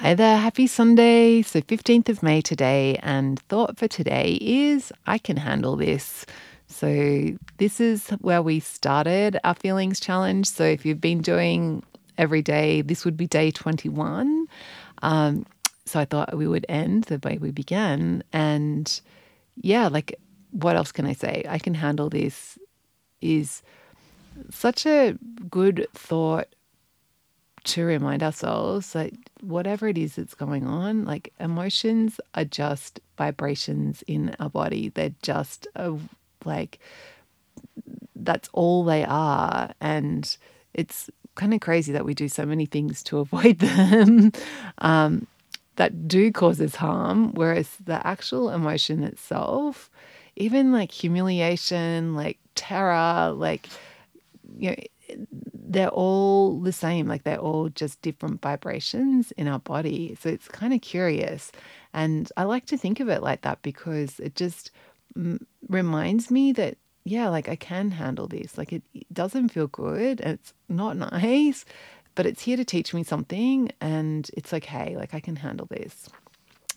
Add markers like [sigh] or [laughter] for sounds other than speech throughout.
Hi there, happy Sunday. So, 15th of May today, and thought for today is I can handle this. So, this is where we started our feelings challenge. So, if you've been doing every day, this would be day 21. Um, so, I thought we would end the way we began. And yeah, like, what else can I say? I can handle this is such a good thought to remind ourselves that whatever it is that's going on, like emotions are just vibrations in our body. They're just a, like, that's all they are. And it's kind of crazy that we do so many things to [laughs] avoid them um, that do cause us harm, whereas the actual emotion itself, even like humiliation, like terror, like, you know, they're all the same. Like they're all just different vibrations in our body. So it's kind of curious. And I like to think of it like that because it just m- reminds me that, yeah, like I can handle this. Like it, it doesn't feel good. It's not [laughs] nice, but it's here to teach me something. And it's okay. Like I can handle this.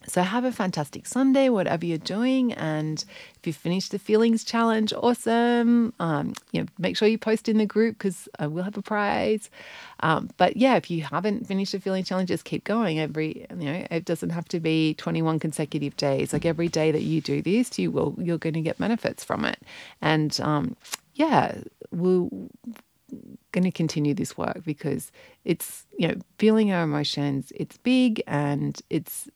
So have a fantastic Sunday, whatever you're doing. And if you finished the feelings challenge, awesome. Um, you know, make sure you post in the group because I will have a prize. Um, but yeah, if you haven't finished the feeling challenge, just keep going. Every you know, it doesn't have to be 21 consecutive days. Like every day that you do this, you will you're going to get benefits from it. And um, yeah, we'll going to continue this work because it's you know feeling our emotions it's big and it's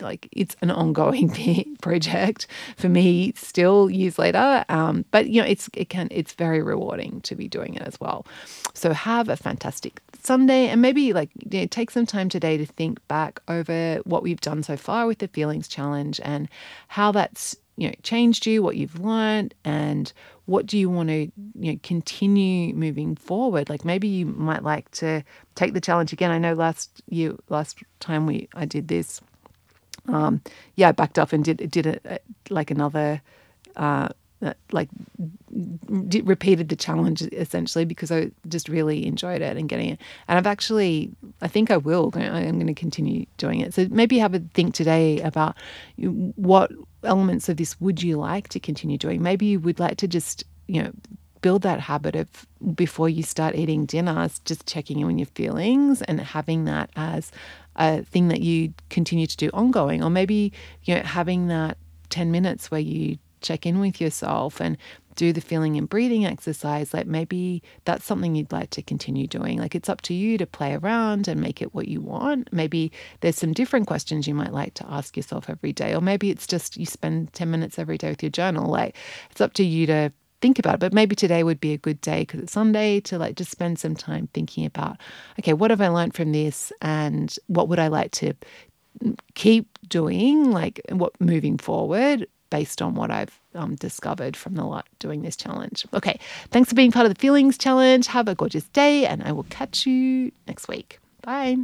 like it's an ongoing [laughs] project for me still years later um, but you know it's it can it's very rewarding to be doing it as well. So have a fantastic sunday and maybe like you know, take some time today to think back over what we've done so far with the feelings challenge and how that's you know changed you what you've learned and what do you want to you know continue moving forward? Like maybe you might like to take the challenge again. I know last year last time we i did this um, yeah, I backed off and did did it like another. Uh, like did, repeated the challenge essentially because I just really enjoyed it and getting it. And I've actually, I think I will. I'm going to continue doing it. So maybe have a think today about what elements of this would you like to continue doing. Maybe you would like to just, you know, build that habit of before you start eating dinner, just checking in on your feelings and having that as a thing that you continue to do ongoing. Or maybe, you know, having that 10 minutes where you check in with yourself and do the feeling and breathing exercise, like maybe that's something you'd like to continue doing. Like it's up to you to play around and make it what you want. Maybe there's some different questions you might like to ask yourself every day, or maybe it's just you spend 10 minutes every day with your journal. Like it's up to you to think about it. But maybe today would be a good day because it's Sunday to like just spend some time thinking about, okay, what have I learned from this and what would I like to keep doing, like what moving forward based on what I've um, discovered from the lot doing this challenge. Okay, thanks for being part of the Feelings Challenge. Have a gorgeous day, and I will catch you next week. Bye.